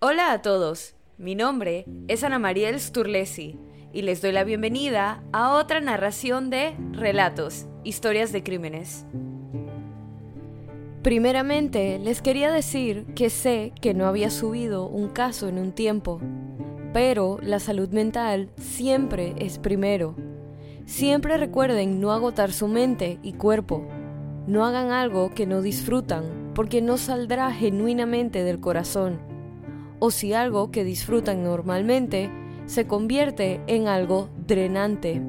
Hola a todos, mi nombre es Ana Mariel Sturlesi y les doy la bienvenida a otra narración de Relatos, Historias de Crímenes. Primeramente, les quería decir que sé que no había subido un caso en un tiempo, pero la salud mental siempre es primero. Siempre recuerden no agotar su mente y cuerpo. No hagan algo que no disfrutan, porque no saldrá genuinamente del corazón o si algo que disfrutan normalmente se convierte en algo drenante.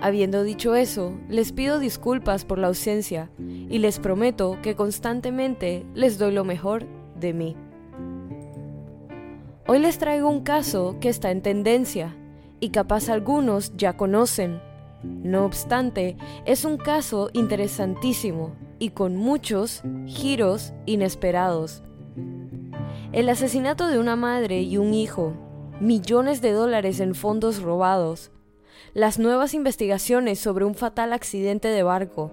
Habiendo dicho eso, les pido disculpas por la ausencia y les prometo que constantemente les doy lo mejor de mí. Hoy les traigo un caso que está en tendencia y capaz algunos ya conocen. No obstante, es un caso interesantísimo y con muchos giros inesperados. El asesinato de una madre y un hijo, millones de dólares en fondos robados, las nuevas investigaciones sobre un fatal accidente de barco,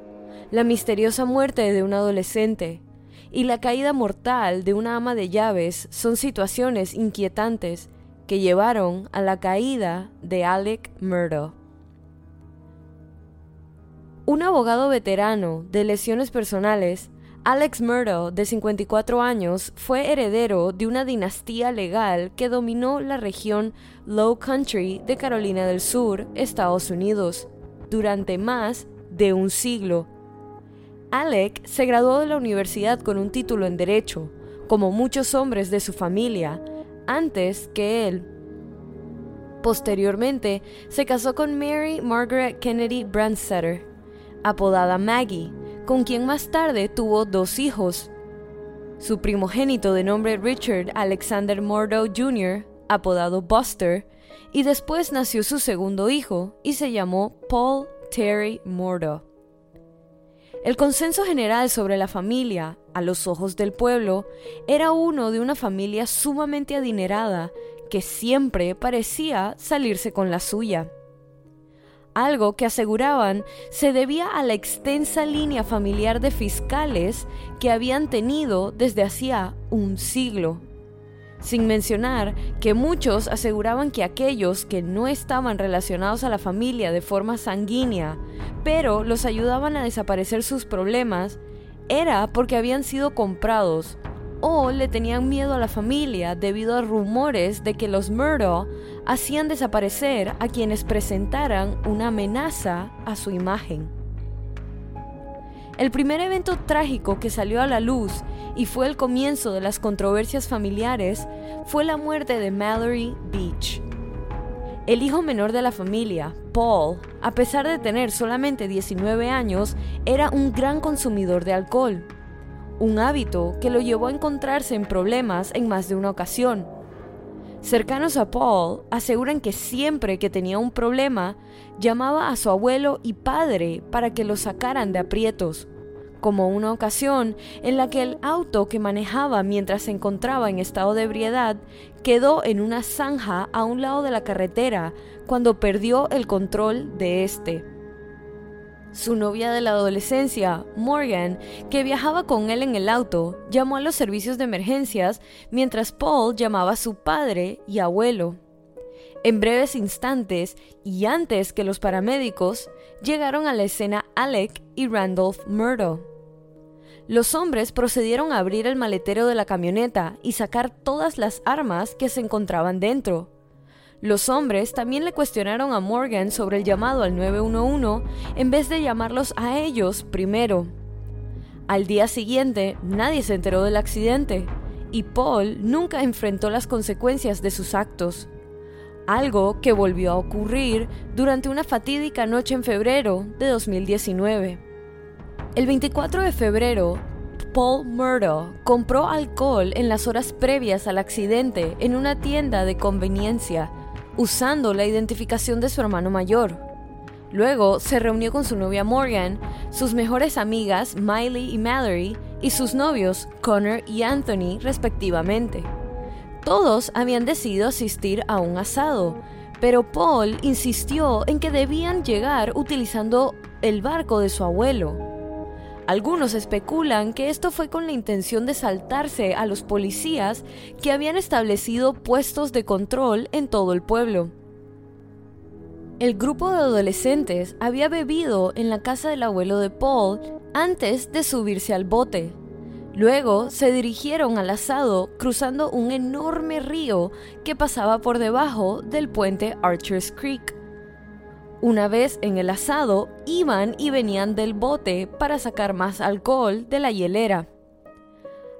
la misteriosa muerte de un adolescente y la caída mortal de una ama de llaves son situaciones inquietantes que llevaron a la caída de Alec Murdo. Un abogado veterano de lesiones personales Alex Murdo, de 54 años, fue heredero de una dinastía legal que dominó la región Low Country de Carolina del Sur, Estados Unidos, durante más de un siglo. Alec se graduó de la universidad con un título en Derecho, como muchos hombres de su familia, antes que él. Posteriormente, se casó con Mary Margaret Kennedy Brandsetter, apodada Maggie, con quien más tarde tuvo dos hijos. Su primogénito de nombre Richard Alexander Murdo Jr., apodado Buster, y después nació su segundo hijo y se llamó Paul Terry Murdo. El consenso general sobre la familia, a los ojos del pueblo, era uno de una familia sumamente adinerada que siempre parecía salirse con la suya algo que aseguraban se debía a la extensa línea familiar de fiscales que habían tenido desde hacía un siglo. Sin mencionar que muchos aseguraban que aquellos que no estaban relacionados a la familia de forma sanguínea, pero los ayudaban a desaparecer sus problemas, era porque habían sido comprados o le tenían miedo a la familia debido a rumores de que los Murdo hacían desaparecer a quienes presentaran una amenaza a su imagen. El primer evento trágico que salió a la luz y fue el comienzo de las controversias familiares fue la muerte de Mallory Beach. El hijo menor de la familia, Paul, a pesar de tener solamente 19 años, era un gran consumidor de alcohol un hábito que lo llevó a encontrarse en problemas en más de una ocasión. Cercanos a Paul aseguran que siempre que tenía un problema, llamaba a su abuelo y padre para que lo sacaran de aprietos, como una ocasión en la que el auto que manejaba mientras se encontraba en estado de ebriedad quedó en una zanja a un lado de la carretera cuando perdió el control de este. Su novia de la adolescencia, Morgan, que viajaba con él en el auto, llamó a los servicios de emergencias mientras Paul llamaba a su padre y abuelo. En breves instantes, y antes que los paramédicos, llegaron a la escena Alec y Randolph Murdo. Los hombres procedieron a abrir el maletero de la camioneta y sacar todas las armas que se encontraban dentro. Los hombres también le cuestionaron a Morgan sobre el llamado al 911 en vez de llamarlos a ellos primero. Al día siguiente, nadie se enteró del accidente y Paul nunca enfrentó las consecuencias de sus actos. Algo que volvió a ocurrir durante una fatídica noche en febrero de 2019. El 24 de febrero, Paul Murdo compró alcohol en las horas previas al accidente en una tienda de conveniencia usando la identificación de su hermano mayor. Luego se reunió con su novia Morgan, sus mejores amigas Miley y Mallory y sus novios Connor y Anthony respectivamente. Todos habían decidido asistir a un asado, pero Paul insistió en que debían llegar utilizando el barco de su abuelo. Algunos especulan que esto fue con la intención de saltarse a los policías que habían establecido puestos de control en todo el pueblo. El grupo de adolescentes había bebido en la casa del abuelo de Paul antes de subirse al bote. Luego se dirigieron al asado cruzando un enorme río que pasaba por debajo del puente Archer's Creek. Una vez en el asado, iban y venían del bote para sacar más alcohol de la hielera.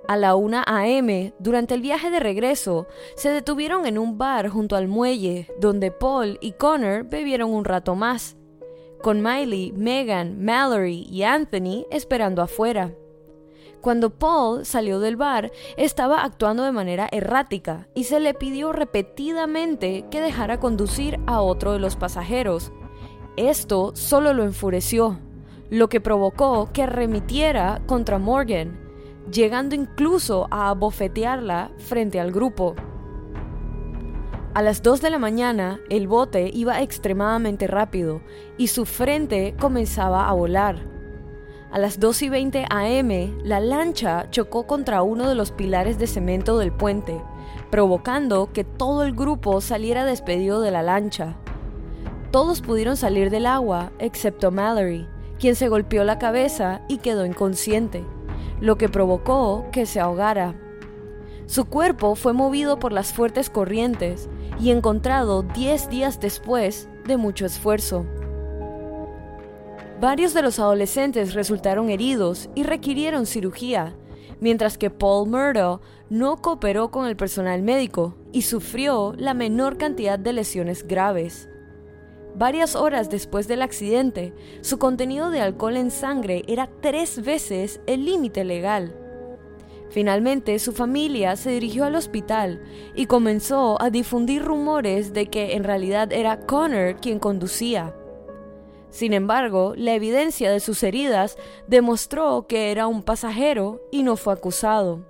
A la 1 a.m., durante el viaje de regreso, se detuvieron en un bar junto al muelle, donde Paul y Connor bebieron un rato más, con Miley, Megan, Mallory y Anthony esperando afuera. Cuando Paul salió del bar, estaba actuando de manera errática y se le pidió repetidamente que dejara conducir a otro de los pasajeros, esto solo lo enfureció, lo que provocó que remitiera contra Morgan, llegando incluso a abofetearla frente al grupo. A las 2 de la mañana, el bote iba extremadamente rápido y su frente comenzaba a volar. A las 2 y 20 am, la lancha chocó contra uno de los pilares de cemento del puente, provocando que todo el grupo saliera despedido de la lancha. Todos pudieron salir del agua, excepto Mallory, quien se golpeó la cabeza y quedó inconsciente, lo que provocó que se ahogara. Su cuerpo fue movido por las fuertes corrientes y encontrado 10 días después de mucho esfuerzo. Varios de los adolescentes resultaron heridos y requirieron cirugía, mientras que Paul Murdo no cooperó con el personal médico y sufrió la menor cantidad de lesiones graves. Varias horas después del accidente, su contenido de alcohol en sangre era tres veces el límite legal. Finalmente, su familia se dirigió al hospital y comenzó a difundir rumores de que en realidad era Connor quien conducía. Sin embargo, la evidencia de sus heridas demostró que era un pasajero y no fue acusado.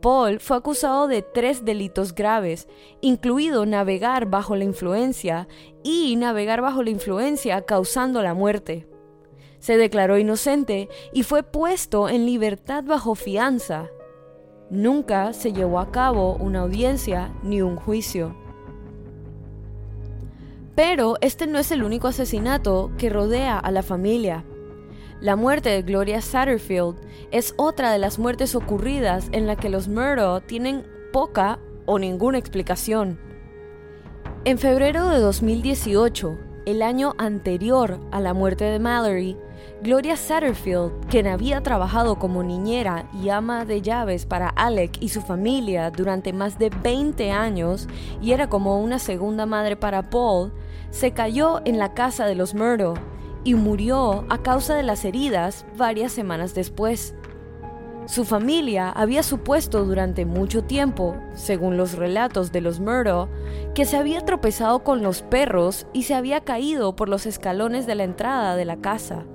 Paul fue acusado de tres delitos graves, incluido navegar bajo la influencia y navegar bajo la influencia causando la muerte. Se declaró inocente y fue puesto en libertad bajo fianza. Nunca se llevó a cabo una audiencia ni un juicio. Pero este no es el único asesinato que rodea a la familia. La muerte de Gloria Satterfield es otra de las muertes ocurridas en la que los Murdoch tienen poca o ninguna explicación. En febrero de 2018, el año anterior a la muerte de Mallory, Gloria Satterfield, quien había trabajado como niñera y ama de llaves para Alec y su familia durante más de 20 años y era como una segunda madre para Paul, se cayó en la casa de los Murdoch y murió a causa de las heridas varias semanas después. Su familia había supuesto durante mucho tiempo, según los relatos de los Murdo, que se había tropezado con los perros y se había caído por los escalones de la entrada de la casa.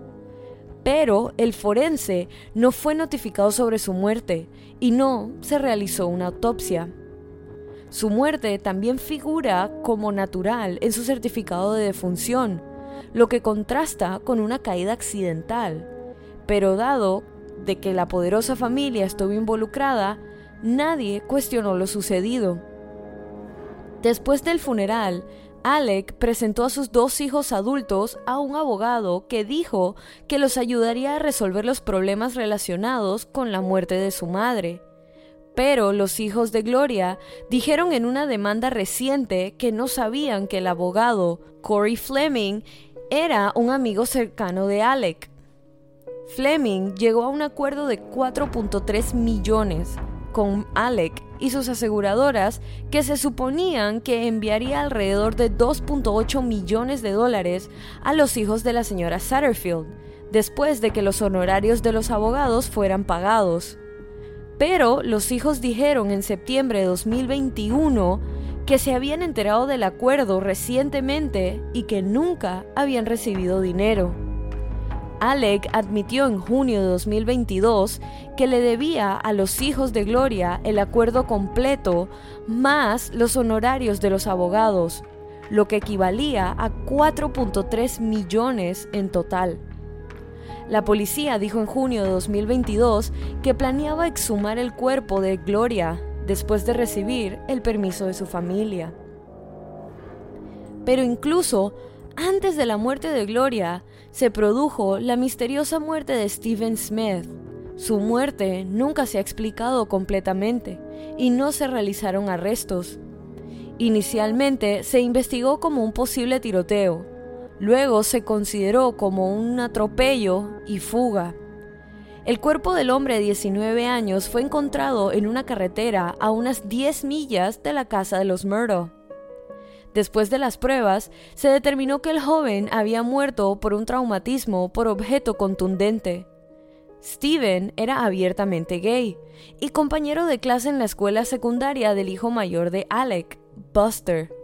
Pero el forense no fue notificado sobre su muerte y no se realizó una autopsia. Su muerte también figura como natural en su certificado de defunción, lo que contrasta con una caída accidental. Pero dado de que la poderosa familia estuvo involucrada, nadie cuestionó lo sucedido. Después del funeral, Alec presentó a sus dos hijos adultos a un abogado que dijo que los ayudaría a resolver los problemas relacionados con la muerte de su madre. Pero los hijos de Gloria dijeron en una demanda reciente que no sabían que el abogado, Corey Fleming, era un amigo cercano de Alec. Fleming llegó a un acuerdo de 4.3 millones con Alec y sus aseguradoras que se suponían que enviaría alrededor de 2.8 millones de dólares a los hijos de la señora Satterfield, después de que los honorarios de los abogados fueran pagados. Pero los hijos dijeron en septiembre de 2021 que se habían enterado del acuerdo recientemente y que nunca habían recibido dinero. Alec admitió en junio de 2022 que le debía a los hijos de Gloria el acuerdo completo más los honorarios de los abogados, lo que equivalía a 4.3 millones en total. La policía dijo en junio de 2022 que planeaba exhumar el cuerpo de Gloria después de recibir el permiso de su familia. Pero incluso antes de la muerte de Gloria, se produjo la misteriosa muerte de Stephen Smith. Su muerte nunca se ha explicado completamente y no se realizaron arrestos. Inicialmente se investigó como un posible tiroteo, luego se consideró como un atropello y fuga. El cuerpo del hombre de 19 años fue encontrado en una carretera a unas 10 millas de la casa de los Murdo. Después de las pruebas, se determinó que el joven había muerto por un traumatismo por objeto contundente. Steven era abiertamente gay y compañero de clase en la escuela secundaria del hijo mayor de Alec, Buster.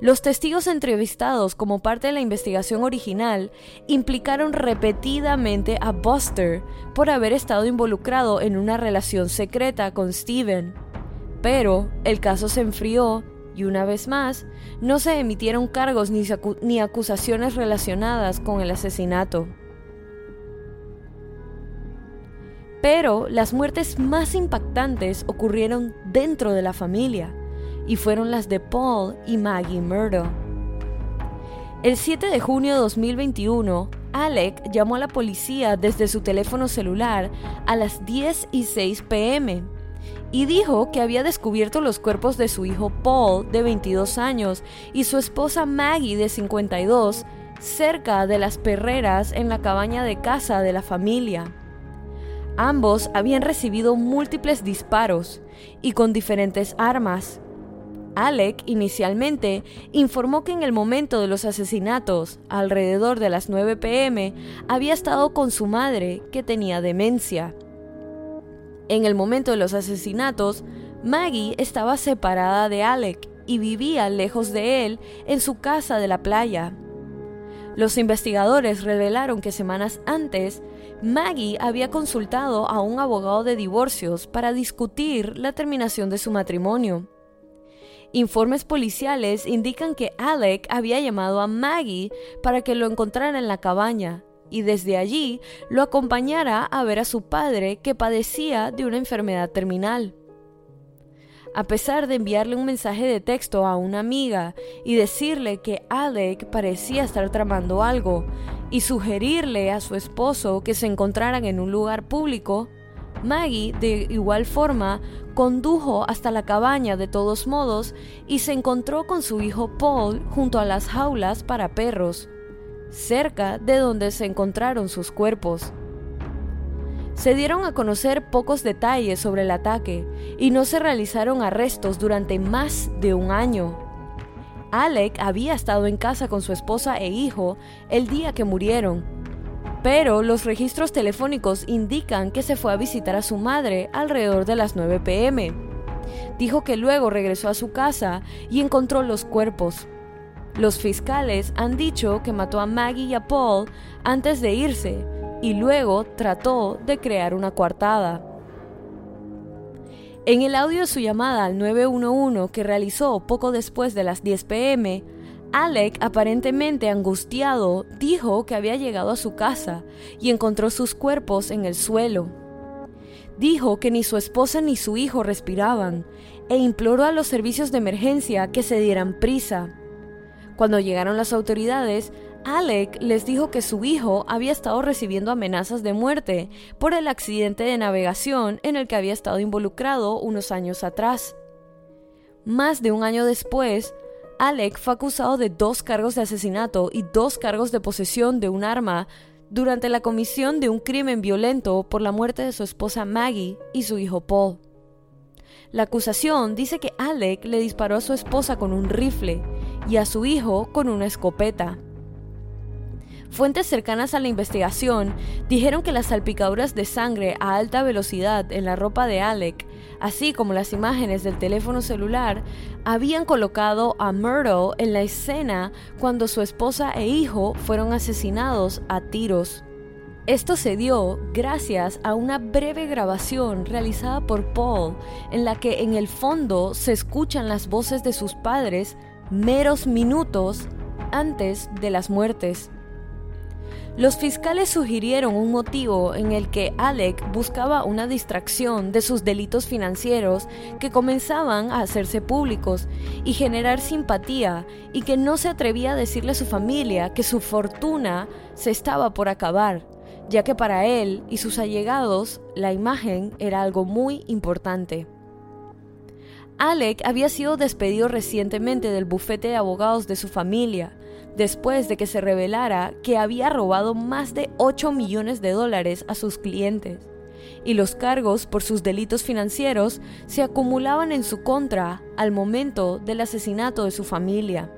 Los testigos entrevistados como parte de la investigación original implicaron repetidamente a Buster por haber estado involucrado en una relación secreta con Steven. Pero el caso se enfrió y una vez más, no se emitieron cargos ni, acusaciones relacionadas con el asesinato. Pero las muertes más impactantes ocurrieron dentro de la familia y fueron las de Paul y Maggie Murdo. El 7 de junio de 2021, Alec llamó a la policía desde su teléfono celular a las 10 y 6 pm y dijo que había descubierto los cuerpos de su hijo Paul, de 22 años, y su esposa Maggie, de 52, cerca de las perreras en la cabaña de casa de la familia. Ambos habían recibido múltiples disparos y con diferentes armas. Alec inicialmente informó que en el momento de los asesinatos, alrededor de las 9 pm, había estado con su madre, que tenía demencia. En el momento de los asesinatos, Maggie estaba separada de Alec y vivía lejos de él en su casa de la playa. Los investigadores revelaron que semanas antes, Maggie había consultado a un abogado de divorcios para discutir la terminación de su matrimonio. Informes policiales indican que Alec había llamado a Maggie para que lo encontrara en la cabaña y desde allí lo acompañara a ver a su padre que padecía de una enfermedad terminal. A pesar de enviarle un mensaje de texto a una amiga y decirle que Alec parecía estar tramando algo y sugerirle a su esposo que se encontraran en un lugar público, Maggie de igual forma condujo hasta la cabaña de todos modos y se encontró con su hijo Paul junto a las jaulas para perros cerca de donde se encontraron sus cuerpos. Se dieron a conocer pocos detalles sobre el ataque y no se realizaron arrestos durante más de un año. Alec había estado en casa con su esposa e hijo el día que murieron, pero los registros telefónicos indican que se fue a visitar a su madre alrededor de las 9 pm. Dijo que luego regresó a su casa y encontró los cuerpos. Los fiscales han dicho que mató a Maggie y a Paul antes de irse y luego trató de crear una coartada. En el audio de su llamada al 911 que realizó poco después de las 10 pm, Alec, aparentemente angustiado, dijo que había llegado a su casa y encontró sus cuerpos en el suelo. Dijo que ni su esposa ni su hijo respiraban e imploró a los servicios de emergencia que se dieran prisa. Cuando llegaron las autoridades, Alec les dijo que su hijo había estado recibiendo amenazas de muerte por el accidente de navegación en el que había estado involucrado unos años atrás. Más de un año después, Alec fue acusado de dos cargos de asesinato y dos cargos de posesión de un arma durante la comisión de un crimen violento por la muerte de su esposa Maggie y su hijo Paul. La acusación dice que Alec le disparó a su esposa con un rifle y a su hijo con una escopeta. Fuentes cercanas a la investigación dijeron que las salpicaduras de sangre a alta velocidad en la ropa de Alec, así como las imágenes del teléfono celular, habían colocado a Murdo en la escena cuando su esposa e hijo fueron asesinados a tiros. Esto se dio gracias a una breve grabación realizada por Paul en la que en el fondo se escuchan las voces de sus padres meros minutos antes de las muertes. Los fiscales sugirieron un motivo en el que Alec buscaba una distracción de sus delitos financieros que comenzaban a hacerse públicos y generar simpatía y que no se atrevía a decirle a su familia que su fortuna se estaba por acabar, ya que para él y sus allegados la imagen era algo muy importante. Alec había sido despedido recientemente del bufete de abogados de su familia después de que se revelara que había robado más de 8 millones de dólares a sus clientes, y los cargos por sus delitos financieros se acumulaban en su contra al momento del asesinato de su familia.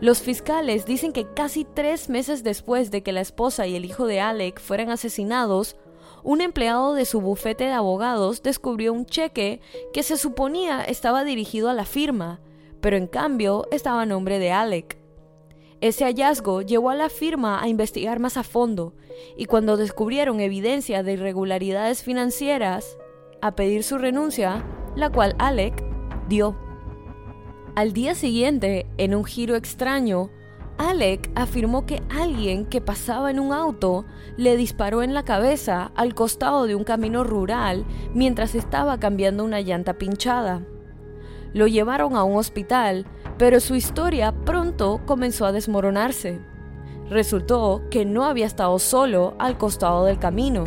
Los fiscales dicen que casi tres meses después de que la esposa y el hijo de Alec fueran asesinados, un empleado de su bufete de abogados descubrió un cheque que se suponía estaba dirigido a la firma, pero en cambio estaba a nombre de Alec. Ese hallazgo llevó a la firma a investigar más a fondo y cuando descubrieron evidencia de irregularidades financieras, a pedir su renuncia, la cual Alec dio. Al día siguiente, en un giro extraño, Alec afirmó que alguien que pasaba en un auto le disparó en la cabeza al costado de un camino rural mientras estaba cambiando una llanta pinchada. Lo llevaron a un hospital, pero su historia comenzó a desmoronarse. Resultó que no había estado solo al costado del camino,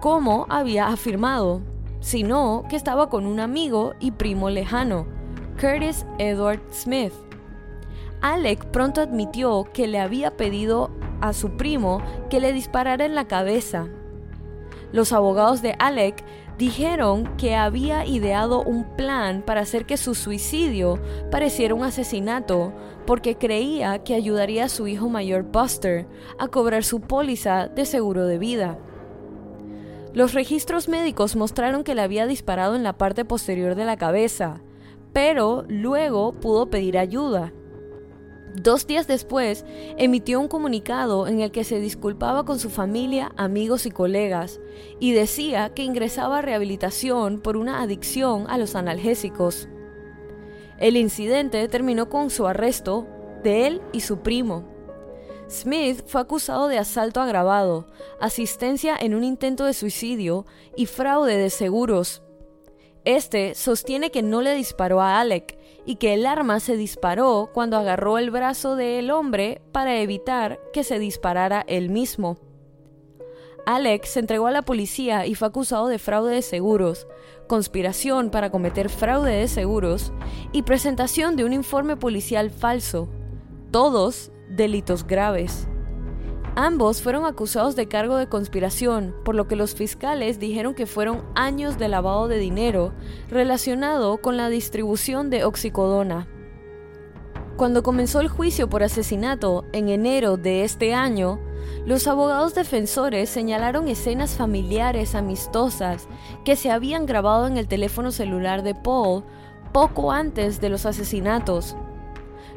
como había afirmado, sino que estaba con un amigo y primo lejano, Curtis Edward Smith. Alec pronto admitió que le había pedido a su primo que le disparara en la cabeza. Los abogados de Alec dijeron que había ideado un plan para hacer que su suicidio pareciera un asesinato porque creía que ayudaría a su hijo mayor Buster a cobrar su póliza de seguro de vida. Los registros médicos mostraron que le había disparado en la parte posterior de la cabeza, pero luego pudo pedir ayuda. Dos días después, emitió un comunicado en el que se disculpaba con su familia, amigos y colegas, y decía que ingresaba a rehabilitación por una adicción a los analgésicos. El incidente terminó con su arresto de él y su primo. Smith fue acusado de asalto agravado, asistencia en un intento de suicidio y fraude de seguros. Este sostiene que no le disparó a Alec, y que el arma se disparó cuando agarró el brazo del hombre para evitar que se disparara él mismo. Alex se entregó a la policía y fue acusado de fraude de seguros, conspiración para cometer fraude de seguros y presentación de un informe policial falso, todos delitos graves. Ambos fueron acusados de cargo de conspiración, por lo que los fiscales dijeron que fueron años de lavado de dinero relacionado con la distribución de oxicodona. Cuando comenzó el juicio por asesinato en enero de este año, los abogados defensores señalaron escenas familiares amistosas que se habían grabado en el teléfono celular de Paul poco antes de los asesinatos.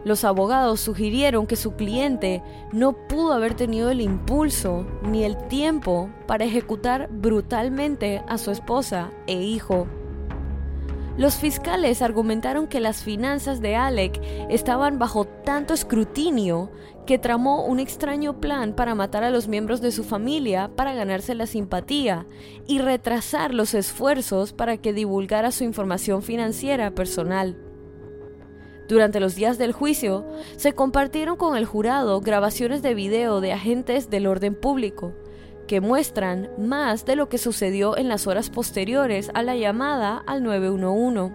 Los abogados sugirieron que su cliente no pudo haber tenido el impulso ni el tiempo para ejecutar brutalmente a su esposa e hijo. Los fiscales argumentaron que las finanzas de Alec estaban bajo tanto escrutinio que tramó un extraño plan para matar a los miembros de su familia para ganarse la simpatía y retrasar los esfuerzos para que divulgara su información financiera personal. Durante los días del juicio, se compartieron con el jurado grabaciones de video de agentes del orden público, que muestran más de lo que sucedió en las horas posteriores a la llamada al 911.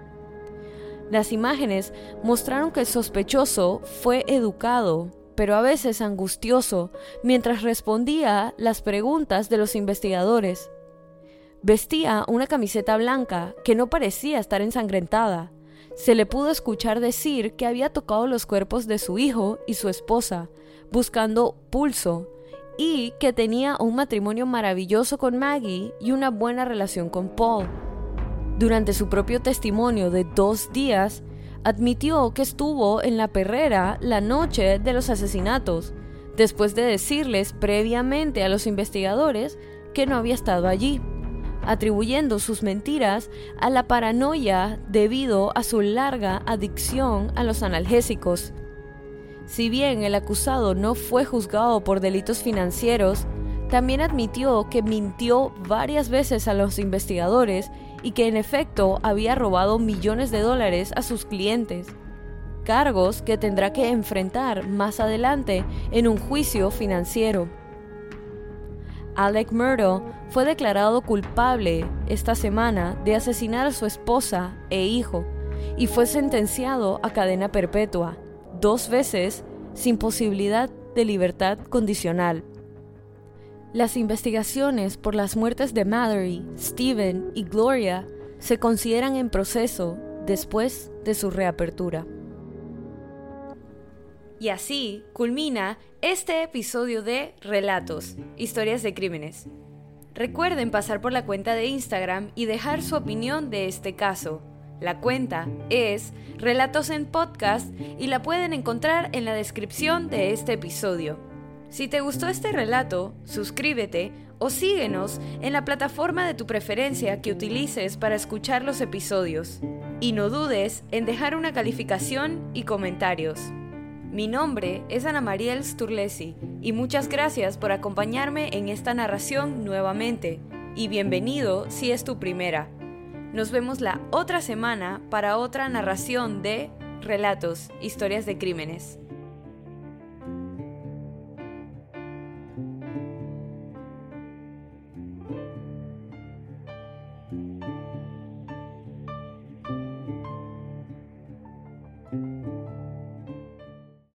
Las imágenes mostraron que el sospechoso fue educado, pero a veces angustioso, mientras respondía las preguntas de los investigadores. Vestía una camiseta blanca que no parecía estar ensangrentada, se le pudo escuchar decir que había tocado los cuerpos de su hijo y su esposa, buscando pulso, y que tenía un matrimonio maravilloso con Maggie y una buena relación con Paul. Durante su propio testimonio de dos días, admitió que estuvo en la perrera la noche de los asesinatos, después de decirles previamente a los investigadores que no había estado allí atribuyendo sus mentiras a la paranoia debido a su larga adicción a los analgésicos. Si bien el acusado no fue juzgado por delitos financieros, también admitió que mintió varias veces a los investigadores y que en efecto había robado millones de dólares a sus clientes, cargos que tendrá que enfrentar más adelante en un juicio financiero. Alec Murdo fue declarado culpable esta semana de asesinar a su esposa e hijo y fue sentenciado a cadena perpetua, dos veces sin posibilidad de libertad condicional. Las investigaciones por las muertes de Mallory, Steven y Gloria se consideran en proceso después de su reapertura. Y así culmina este episodio de Relatos, historias de crímenes. Recuerden pasar por la cuenta de Instagram y dejar su opinión de este caso. La cuenta es Relatos en Podcast y la pueden encontrar en la descripción de este episodio. Si te gustó este relato, suscríbete o síguenos en la plataforma de tu preferencia que utilices para escuchar los episodios. Y no dudes en dejar una calificación y comentarios. Mi nombre es Ana Mariel Sturlesi y muchas gracias por acompañarme en esta narración nuevamente y bienvenido si es tu primera. Nos vemos la otra semana para otra narración de Relatos, historias de crímenes.